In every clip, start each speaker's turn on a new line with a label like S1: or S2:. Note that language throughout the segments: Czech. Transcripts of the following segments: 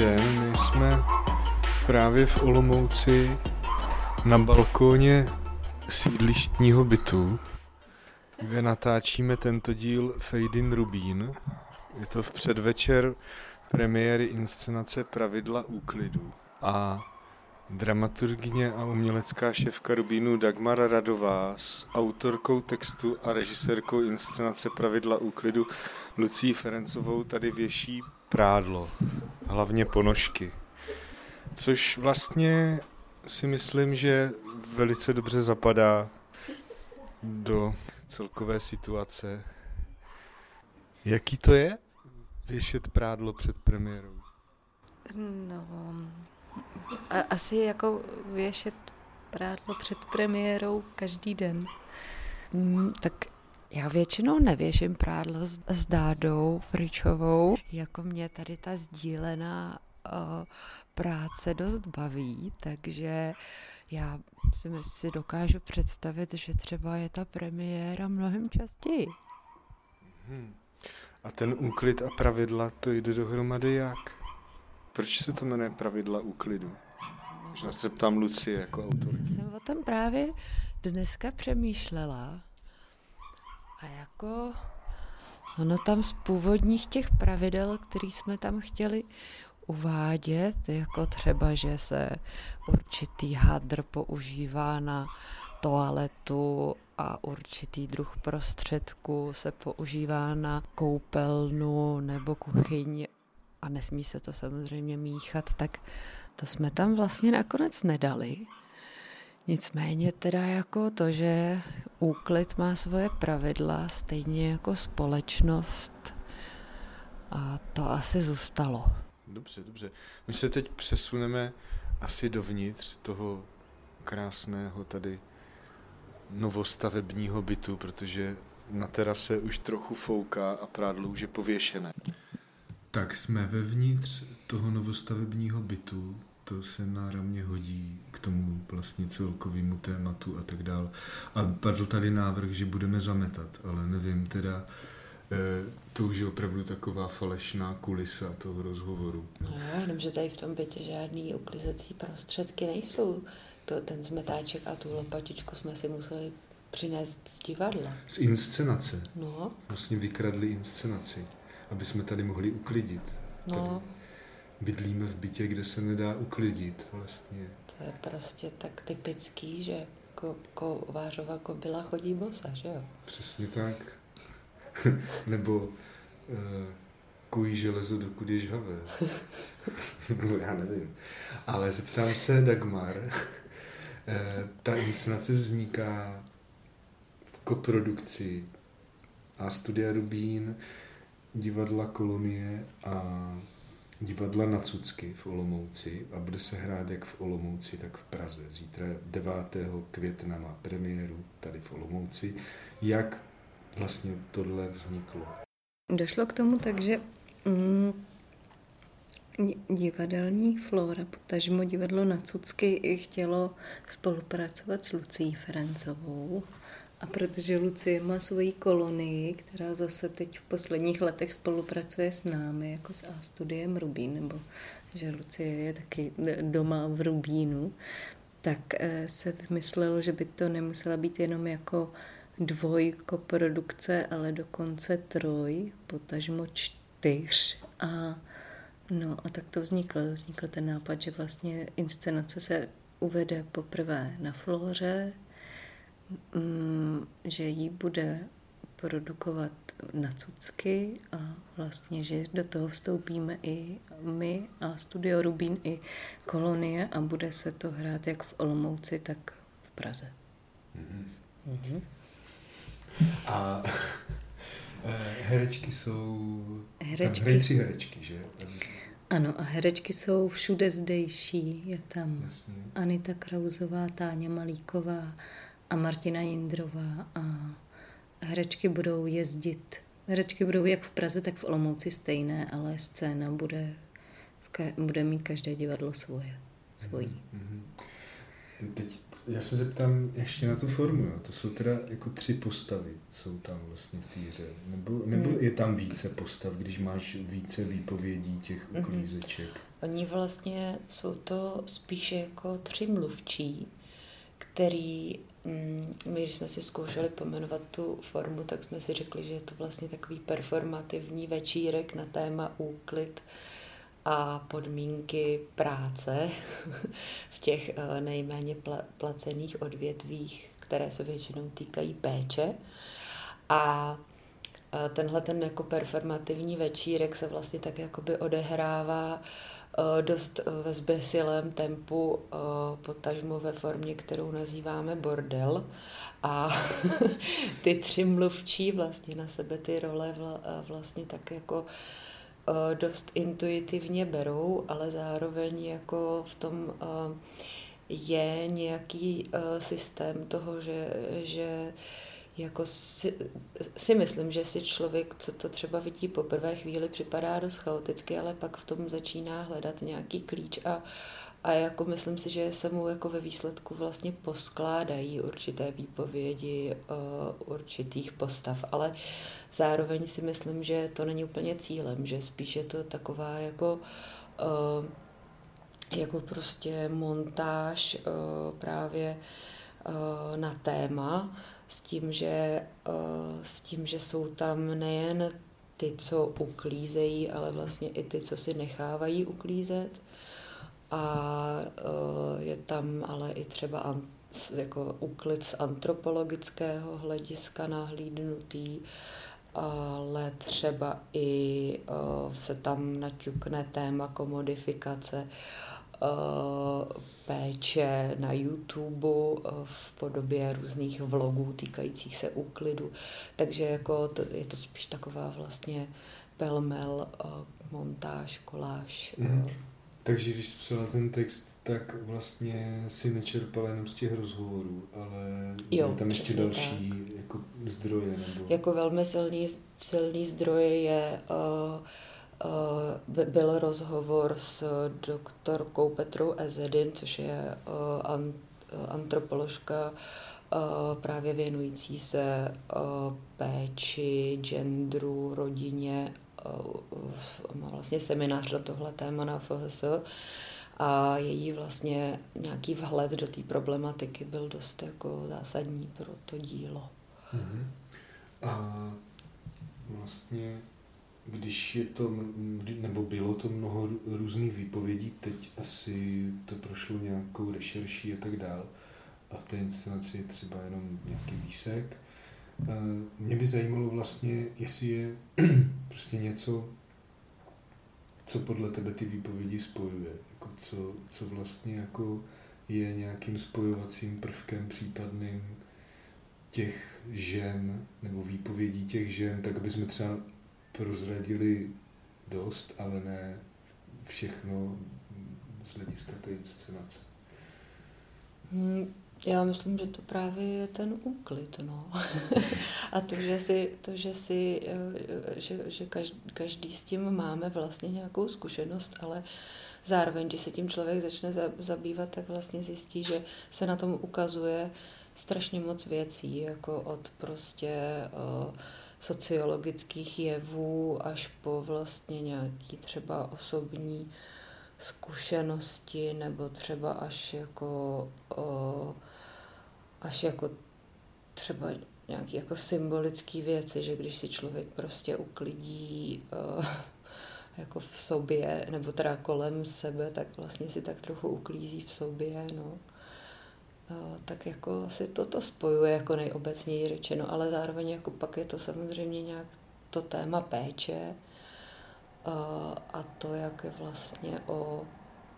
S1: den, my jsme právě v Olomouci na balkóně sídlištního bytu, kde natáčíme tento díl Fade in Rubín. Je to v předvečer premiéry inscenace Pravidla úklidu. A dramaturgině a umělecká šéfka Rubínu Dagmar Radová s autorkou textu a režisérkou inscenace Pravidla úklidu Lucí Ferencovou tady věší prádlo, hlavně ponožky. Což vlastně si myslím, že velice dobře zapadá do celkové situace. Jaký to je věšet prádlo před premiérou?
S2: No, a, asi jako věšet prádlo před premiérou každý den. Mm, tak já většinou nevěším prádlo s, s Dádou Fričovou. Jako mě tady ta sdílená uh, práce dost baví, takže já si, si dokážu představit, že třeba je ta premiéra mnohem častěji.
S1: Hmm. A ten úklid a pravidla, to jde dohromady jak? Proč se to jmenuje pravidla úklidu? Možná se ptám Lucie jako autor.
S2: Jsem o tom právě dneska přemýšlela a jako ono tam z původních těch pravidel, který jsme tam chtěli uvádět, jako třeba, že se určitý hadr používá na toaletu a určitý druh prostředku se používá na koupelnu nebo kuchyň a nesmí se to samozřejmě míchat, tak to jsme tam vlastně nakonec nedali. Nicméně teda jako to, že úklid má svoje pravidla, stejně jako společnost, a to asi zůstalo.
S1: Dobře, dobře. My se teď přesuneme asi dovnitř toho krásného tady novostavebního bytu, protože na terase už trochu fouká a prádlo už je pověšené. Tak jsme vevnitř toho novostavebního bytu, to se náramně hodí k tomu vlastně celkovému tématu a tak dál. A padl tady návrh, že budeme zametat, ale nevím teda, eh, to už je opravdu taková falešná kulisa toho rozhovoru.
S2: No, jenom, že tady v tom bytě žádný uklizecí prostředky nejsou. To, ten zmetáček a tu lopatičku jsme si museli přinést z divadla.
S1: Z inscenace.
S2: No.
S1: Vlastně vykradli inscenaci, aby jsme tady mohli uklidit.
S2: No.
S1: Tady bydlíme v bytě, kde se nedá uklidit vlastně.
S2: To je prostě tak typický, že ko, kovářova kobila chodí bosa, že jo?
S1: Přesně tak. Nebo uh, kují železo, dokud je žhavé. no, já nevím. Ale zeptám se Dagmar, uh, ta inscenace vzniká v koprodukci a studia Rubín, divadla Kolonie a divadla na Cucky v Olomouci a bude se hrát jak v Olomouci, tak v Praze. Zítra 9. května má premiéru tady v Olomouci. Jak vlastně tohle vzniklo?
S2: Došlo k tomu tak, že mm, divadelní flora, potažmo divadlo na Cucky chtělo spolupracovat s Lucí Ferencovou, a protože Lucie má svoji kolonii, která zase teď v posledních letech spolupracuje s námi, jako s A studiem Rubín, nebo že Lucie je taky doma v Rubínu, tak eh, se vymyslelo, že by to nemusela být jenom jako dvojkoprodukce, ale dokonce troj, potažmo čtyř. A, no, a tak to vzniklo. Vznikl ten nápad, že vlastně inscenace se uvede poprvé na Floře, Mm, že ji bude produkovat na cucky a vlastně, že do toho vstoupíme i my a Studio Rubín i Kolonie a bude se to hrát jak v Olomouci, tak v Praze. Mm-hmm.
S1: Mm-hmm. A eh, herečky jsou... Herečky. Tam tři herečky, že?
S2: Ano, a herečky jsou všude zdejší. Je tam Jasně. Anita Krauzová, Táňa Malíková, a Martina Jindrová a herečky budou jezdit. Herečky budou jak v Praze, tak v Olomouci stejné, ale scéna bude, v ka- bude mít každé divadlo svoje, svojí. Mm-hmm.
S1: Teď já se zeptám ještě na tu formu. Jo. To jsou teda jako tři postavy, jsou tam vlastně v té hře. Nebo, nebo mm. je tam více postav, když máš více výpovědí těch mhm. uklízeček? Mm.
S2: Oni vlastně jsou to spíše jako tři mluvčí, který, my když jsme si zkoušeli pomenovat tu formu, tak jsme si řekli, že je to vlastně takový performativní večírek na téma úklid a podmínky práce v těch eh, nejméně placených odvětvích, které se většinou týkají péče. A eh, tenhle ten jako performativní večírek se vlastně tak jakoby odehrává eh, dost ve zbesilém tempu, potažmo ve formě, kterou nazýváme bordel. A ty tři mluvčí vlastně na sebe ty role vlastně tak jako Eh, dost intuitivně berou, ale zároveň jako v tom eh, je nějaký eh, systém toho, že, že jako si, si myslím, že si člověk, co to třeba vidí po prvé chvíli, připadá dost chaoticky, ale pak v tom začíná hledat nějaký klíč a, a jako myslím si, že se mu jako ve výsledku vlastně poskládají určité výpovědi uh, určitých postav, ale zároveň si myslím, že to není úplně cílem, že spíš je to taková jako uh, jako prostě montáž uh, právě na téma s tím, že, uh, s tím, že jsou tam nejen ty, co uklízejí, ale vlastně i ty, co si nechávají uklízet. A uh, je tam ale i třeba jako úklid z antropologického hlediska nahlídnutý, ale třeba i uh, se tam naťukne téma komodifikace péče na YouTube uh, v podobě různých vlogů týkajících se úklidu. Takže jako to, je to spíš taková vlastně pelmel, uh, montáž, koláž.
S1: Mm. Takže když psala ten text, tak vlastně si nečerpala jenom z těch rozhovorů, ale jo, tam ještě další tak. jako zdroje. Nebo...
S2: Jako velmi silný, silný zdroj je, uh, byl rozhovor s doktorkou Petrou Ezedin, což je uh, an, antropoložka právě věnující se péči, genderu, rodině má vlastně seminář na tohle téma na FHS a její vlastně nějaký vhled do té problematiky byl dost jako zásadní pro to dílo.
S1: Mm-hmm. A vlastně když je to, nebo bylo to mnoho různých výpovědí, teď asi to prošlo nějakou rešerší a tak dál, a v té inscenaci je třeba jenom nějaký výsek, mě by zajímalo vlastně, jestli je prostě něco, co podle tebe ty výpovědi spojuje. Jako co, co vlastně jako je nějakým spojovacím prvkem případným těch žen nebo výpovědí těch žen, tak aby jsme třeba prozradili dost, ale ne všechno z hlediska té inscenace.
S2: Hmm, já myslím, že to právě je ten úklid, no. a to, že si, to, že, si eh, že, že každý, každý s tím máme vlastně nějakou zkušenost, ale zároveň, když se tím člověk začne zabývat, tak vlastně zjistí, že se na tom ukazuje strašně moc věcí, jako od prostě eh, sociologických jevů až po vlastně nějaký třeba osobní zkušenosti nebo třeba až jako o, až jako třeba nějaké jako symbolické věci, že když si člověk prostě uklidí uh, jako v sobě, nebo teda kolem sebe, tak vlastně si tak trochu uklízí v sobě, no. Tak jako si toto spojuje jako nejobecněji řečeno, ale zároveň jako pak je to samozřejmě nějak to téma péče a to, jak je vlastně o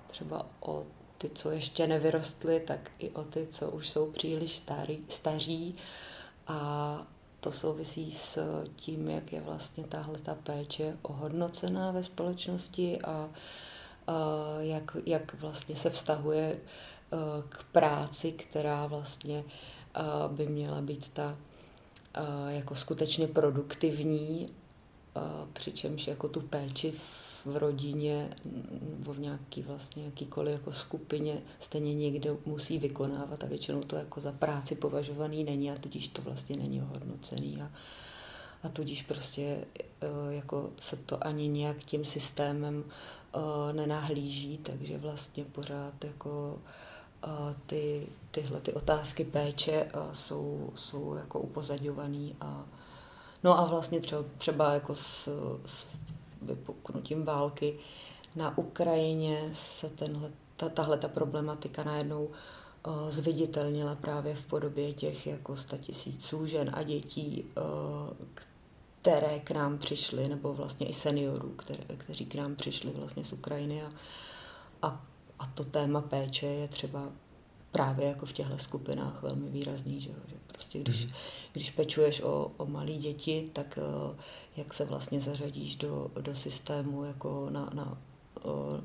S2: třeba o ty, co ještě nevyrostly, tak i o ty, co už jsou příliš starý, staří. A to souvisí s tím, jak je vlastně tahle ta péče ohodnocená ve společnosti a, a jak, jak vlastně se vztahuje k práci, která vlastně by měla být ta jako skutečně produktivní, přičemž jako tu péči v rodině nebo v nějaký vlastně jakýkoliv jako skupině stejně někde musí vykonávat a většinou to jako za práci považovaný není a tudíž to vlastně není ohodnocený a, a tudíž prostě eh, jako se to ani nějak tím systémem eh, nenahlíží, takže vlastně pořád jako eh, ty, tyhle ty otázky péče jsou, jsou jako upozadňovaný a no a vlastně třeba, třeba jako s, s vypuknutím války na Ukrajině se tenhle, ta, tahle ta problematika najednou uh, zviditelnila právě v podobě těch jako tisíců žen a dětí, které k nám přišly, nebo vlastně i seniorů, které, kteří k nám přišli vlastně z Ukrajiny a, a, a to téma péče je třeba právě jako v těchto skupinách velmi výrazný, že, že prostě když, mm. když pečuješ o, o malé děti, tak uh, jak se vlastně zařadíš do, do systému jako na, na, uh,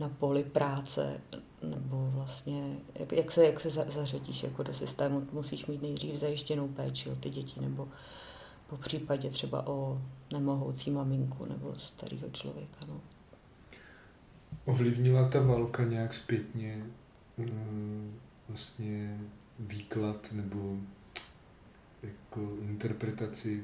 S2: na poli práce, nebo vlastně jak, jak, se, jak se zařadíš jako do systému, musíš mít nejdřív zajištěnou péči o ty děti, nebo po případě třeba o nemohoucí maminku nebo starého člověka. No.
S1: Ovlivnila ta válka nějak zpětně mm, vlastně výklad nebo jako interpretaci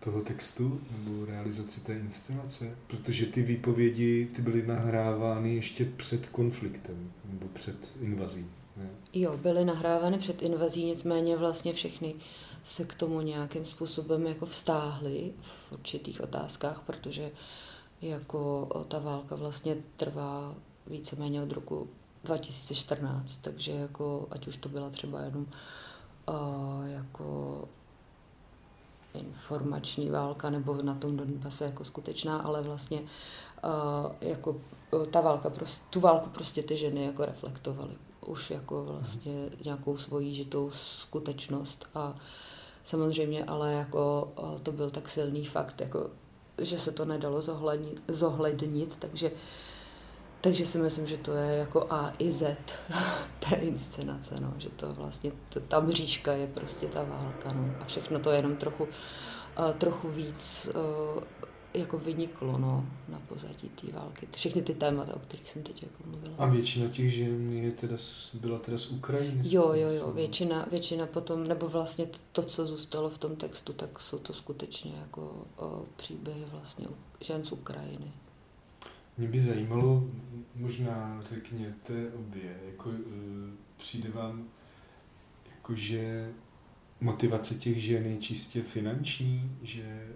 S1: toho textu nebo realizaci té inscenace? Protože ty výpovědi ty byly nahrávány ještě před konfliktem nebo před invazí. Ne?
S2: Jo, byly nahrávány před invazí, nicméně vlastně všechny se k tomu nějakým způsobem jako vztáhly v určitých otázkách, protože jako ta válka vlastně trvá víceméně od roku 2014, takže jako, ať už to byla třeba jenom uh, jako informační válka nebo na tom Donbase jako skutečná, ale vlastně uh, jako uh, ta válka, prostě, tu válku prostě ty ženy jako reflektovaly. Už jako vlastně nějakou svoji žitou skutečnost a samozřejmě ale jako uh, to byl tak silný fakt, jako že se to nedalo zohlednit, zohlednit takže takže si myslím, že to je jako A i Z té inscenace, no, že to vlastně, to, ta mřížka je prostě ta válka, no, a všechno to je jenom trochu, uh, trochu víc uh, jako vyniklo, no, na pozadí té války. Všechny ty témata, o kterých jsem teď jako mluvila.
S1: A většina těch žen je teda, byla teda z Ukrajiny?
S2: Jo, jo, jo, většina, většina potom, nebo vlastně to, to, co zůstalo v tom textu, tak jsou to skutečně jako uh, příběhy vlastně žen z Ukrajiny.
S1: Mě by zajímalo, možná řekněte obě, jako uh, přijde vám, jako že motivace těch žen je čistě finanční, že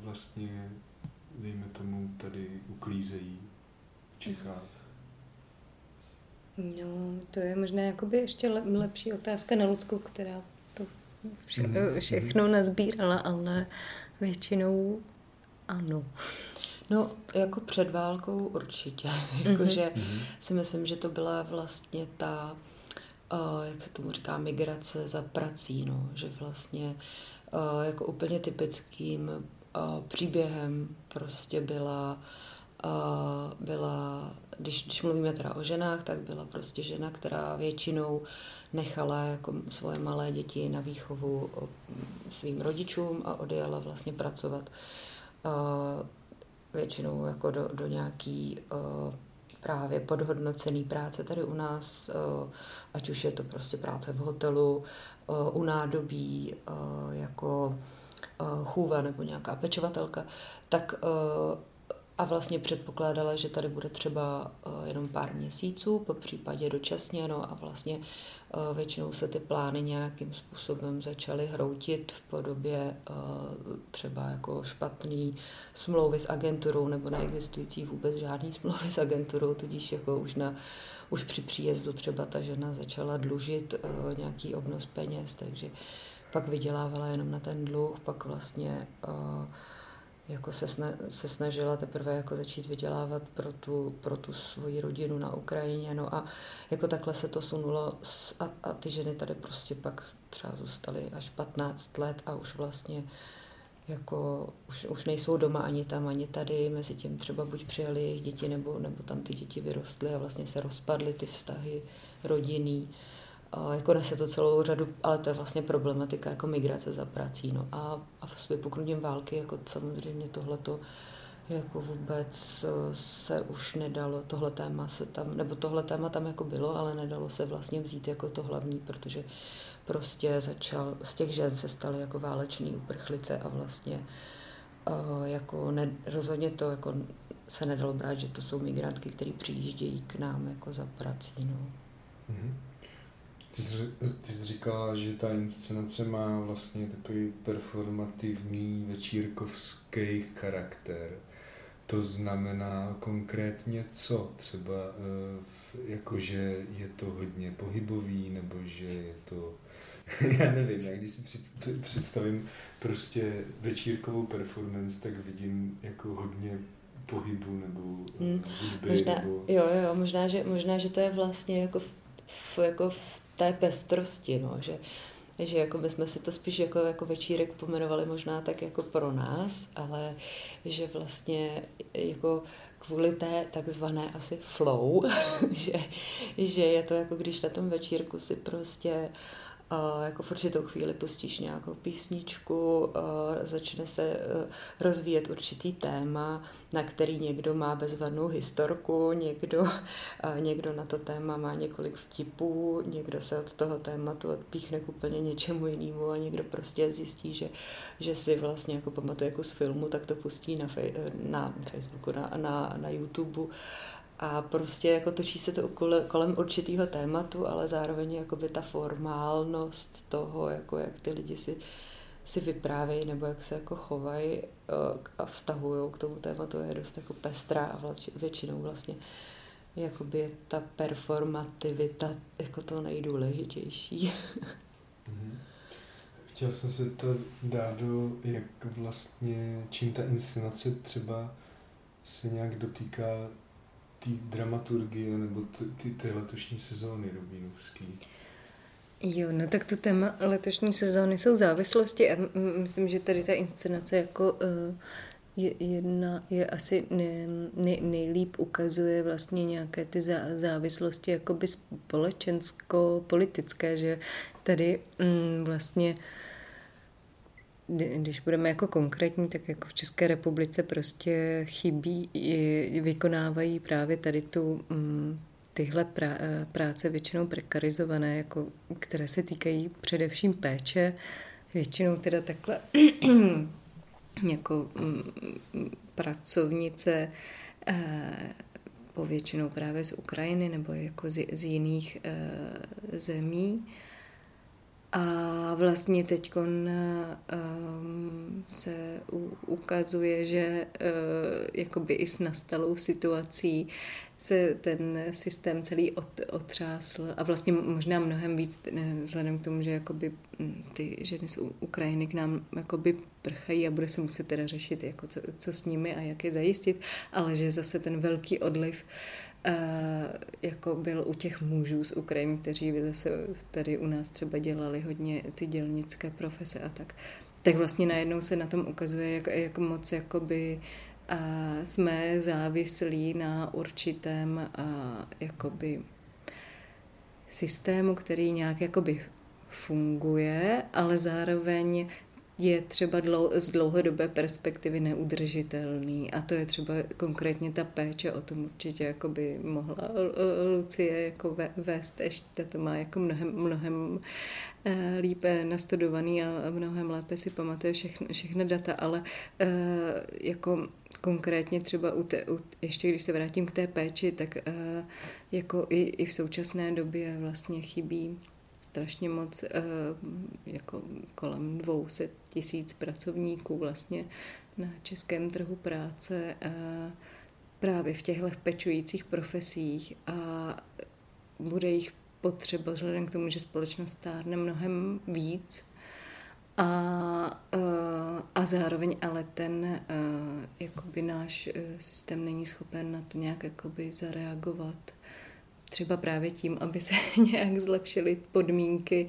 S1: vlastně, dejme tomu, tady uklízejí v Čechách?
S3: No, to je možná jakoby ještě lepší otázka na Ludskou, která to vše, mm-hmm. všechno nazbírala, ale většinou ano.
S2: No, jako před válkou určitě. Mm-hmm. Jakože mm-hmm. si myslím, že to byla vlastně ta, uh, jak se tomu říká, migrace za prací, no. Že vlastně uh, jako úplně typickým příběhem prostě byla byla, když, když mluvíme teda o ženách, tak byla prostě žena, která většinou nechala jako svoje malé děti na výchovu svým rodičům a odjela vlastně pracovat většinou jako do, do nějaký právě podhodnocený práce tady u nás, uh, ať už je to prostě práce v hotelu, uh, u nádobí, uh, jako chůva nebo nějaká pečovatelka, tak a vlastně předpokládala, že tady bude třeba uh, jenom pár měsíců, po případě dočasně, no a vlastně uh, většinou se ty plány nějakým způsobem začaly hroutit v podobě uh, třeba jako špatný smlouvy s agenturou nebo neexistující vůbec žádný smlouvy s agenturou, tudíž jako už, na, už při příjezdu třeba ta žena začala dlužit nějaký obnos peněz, takže pak vydělávala jenom na ten dluh, pak vlastně jako se, sna, se snažila teprve jako začít vydělávat pro tu, pro tu svoji rodinu na Ukrajině. No a jako takhle se to sunulo a, a ty ženy tady prostě pak třeba zůstaly až 15 let a už vlastně jako už, už nejsou doma ani tam, ani tady, mezi tím třeba buď přijeli jejich děti, nebo, nebo tam ty děti vyrostly a vlastně se rozpadly ty vztahy rodinný jako nese to celou řadu, ale to je vlastně problematika jako migrace za prací. No. A, a s vypuknutím války jako samozřejmě tohleto jako vůbec se už nedalo, tohle téma se tam, nebo tohle téma tam jako bylo, ale nedalo se vlastně vzít jako to hlavní, protože prostě začal, z těch žen se staly jako váleční uprchlice a vlastně uh, jako ne, rozhodně to jako se nedalo brát, že to jsou migrantky, které přijíždějí k nám jako za prací. No. Mm-hmm.
S1: Ty jsi, ty jsi říkala, že ta inscenace má vlastně takový performativní večírkovský charakter. To znamená konkrétně co? Třeba eh, jako, že je to hodně pohybový, nebo že je to... já nevím, já když si představím prostě večírkovou performance, tak vidím jako hodně pohybu nebo hmm. hudby.
S2: Možná,
S1: nebo...
S2: Jo, jo, možná že, možná, že to je vlastně jako v, v, jako v té pestrosti, no, že, že jako my jsme si to spíš jako, jako večírek pomenovali možná tak jako pro nás, ale že vlastně jako kvůli té takzvané asi flow, že, že je to jako když na tom večírku si prostě uh, jako v určitou chvíli pustíš nějakou písničku, začne se e, rozvíjet určitý téma, na který někdo má bezvadnou historku, někdo, někdo na to téma má několik vtipů, někdo se od toho tématu odpíchne k úplně něčemu jinému a někdo prostě zjistí, že, že si vlastně jako pamatuje jako z filmu, tak to pustí na, fej, na Facebooku, na, na, na YouTube a prostě jako točí se to kolem určitého tématu, ale zároveň jakoby ta formálnost toho, jako jak ty lidi si, si vyprávějí nebo jak se jako chovají eh, a vztahují k tomu tématu je dost jako pestrá a většinou vlastně jakoby je ta performativita jako to nejdůležitější.
S1: Mhm. Chtěl jsem se to dát do, jak vlastně, čím ta inscenace třeba se nějak dotýká té dramaturgie nebo ty, ty letošní sezóny Rubínovský?
S3: Jo, no tak to téma letošní sezóny jsou závislosti a myslím, že tady ta inscenace jako uh, je, jedna je asi ne, ne, nejlíp ukazuje vlastně nějaké ty zá, závislosti jakoby společensko-politické, že tady um, vlastně když budeme jako konkrétní, tak jako v České republice prostě chybí, vykonávají právě tady tu mm, tyhle práce většinou prekarizované, jako, které se týkají především péče, většinou teda takhle jako mm, pracovnice eh, povětšinou právě z Ukrajiny nebo jako z, z jiných eh, zemí. A vlastně teď um, se u, ukazuje, že uh, jakoby i s nastalou situací se ten systém celý od, otřásl. A vlastně možná mnohem víc vzhledem k tomu, že jakoby hm, ty ženy z Ukrajiny k nám jakoby prchají a bude se muset teda řešit, jako co, co s nimi a jak je zajistit, ale že zase ten velký odliv uh, jako byl u těch mužů z Ukrajiny, kteří zase tady u nás třeba dělali hodně ty dělnické profese a tak. Tak vlastně najednou se na tom ukazuje, jak, jak moc jakoby a jsme závislí na určitém a, jakoby systému, který nějak jakoby funguje, ale zároveň je třeba z dlouhodobé perspektivy neudržitelný. A to je třeba konkrétně ta péče, o tom určitě jako by mohla Lucie jako vést ještě, to má jako mnohem, mnohem eh, lípe nastudovaný a mnohem lépe si pamatuje všechny, všechny data, ale eh, jako konkrétně třeba u te, u, ještě když se vrátím k té péči, tak eh, jako i, i v současné době vlastně chybí strašně moc, eh, jako kolem 200 tisíc pracovníků vlastně na českém trhu práce eh, právě v těchto pečujících profesích a bude jich potřeba vzhledem k tomu, že společnost stárne mnohem víc a, eh, a zároveň ale ten jakoby náš systém není schopen na to nějak jakoby zareagovat třeba právě tím, aby se nějak zlepšily podmínky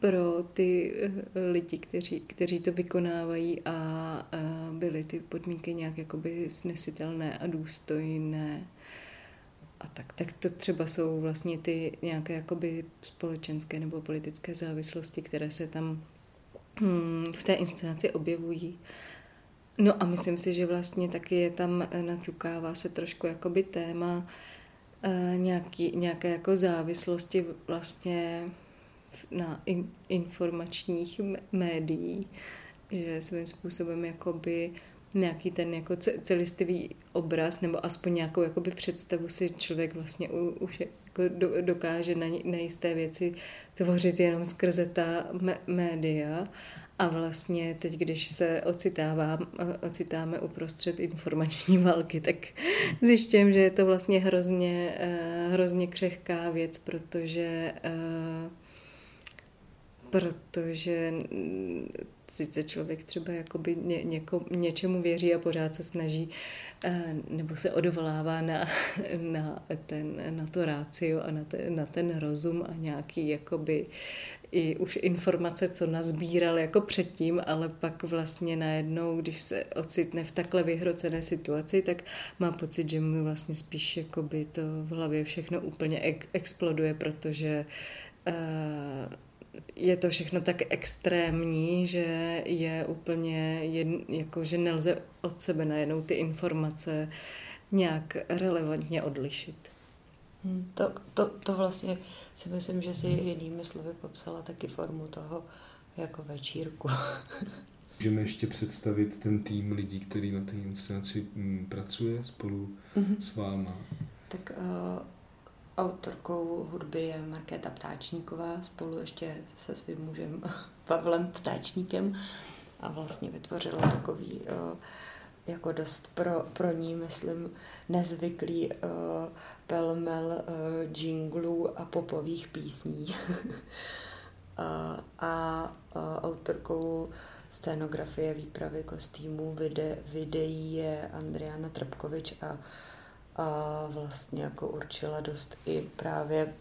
S3: pro ty eh, lidi, kteří, kteří to vykonávají a byly ty podmínky nějak jakoby snesitelné a důstojné. A tak, tak to třeba jsou vlastně ty nějaké jakoby společenské nebo politické závislosti, které se tam hmm, v té inscenaci objevují. No a myslím si, že vlastně taky je tam, eh, naťukává se trošku jakoby téma uh, nějaký, nějaké jako závislosti vlastně na in, informačních médií, že svým způsobem jakoby nějaký ten jako celistivý obraz nebo aspoň nějakou jakoby představu si člověk vlastně už jako dokáže na, na jisté věci tvořit jenom skrze ta média a vlastně teď, když se ocitávám, ocitáme uprostřed informační války, tak zjišťujem, že je to vlastně hrozně, eh, hrozně křehká věc, protože eh, protože sice člověk třeba jakoby ně, něko, něčemu věří a pořád se snaží eh, nebo se odvolává na, na, ten, na to rácio a na ten, na ten rozum a nějaký jakoby i už informace, co nazbíral jako předtím, ale pak vlastně najednou, když se ocitne v takhle vyhrocené situaci, tak má pocit, že mu vlastně spíš jakoby to v hlavě všechno úplně ek- exploduje, protože uh, je to všechno tak extrémní, že je úplně, jedn, jako, že nelze od sebe najednou ty informace nějak relevantně odlišit.
S2: Hmm, to, to, to vlastně si myslím, že si jinými slovy popsala taky formu toho jako večírku.
S1: Můžeme ještě představit ten tým lidí, který na té inscenaci mm, pracuje spolu mm-hmm. s váma.
S2: Tak uh, Autorkou hudby je Markéta Ptáčníková spolu ještě se svým mužem Pavlem Ptáčníkem a vlastně vytvořila takový uh, jako dost pro, pro ní, myslím, nezvyklý uh, pelmel uh, jinglů a popových písní. uh, a uh, autorkou scénografie, výpravy kostýmů, vide, videí je Andriana Trpkovič a a vlastně jako určila dost i právě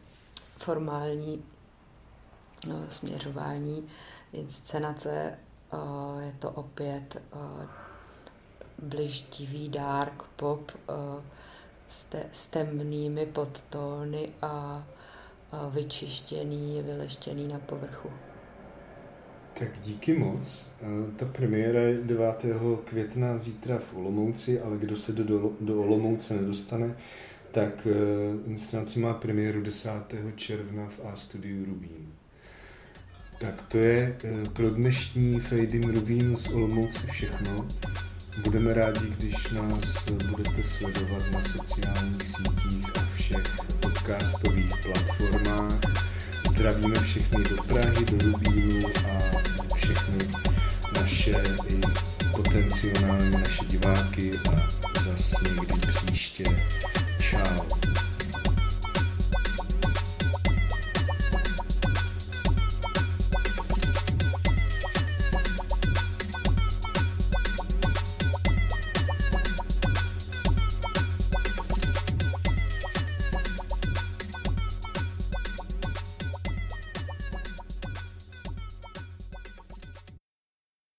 S2: formální no, směřování inscenace. Je to opět bližtivý dark pop s temnými podtóny a vyčištěný, vyleštěný na povrchu.
S1: Tak díky moc. Ta premiéra je 9. května zítra v Olomouci, ale kdo se do, do Olomouce nedostane, tak e, inscenace má premiéru 10. června v A studiu Rubín. Tak to je pro dnešní Fejdim Rubín z Olomouce všechno. Budeme rádi, když nás budete sledovat na sociálních sítích a všech podcastových platformách. Zdravíme všechny do Prahy, do Rubínu a všechny naše i potenciální naše diváky a zase někdy příště. Ciao.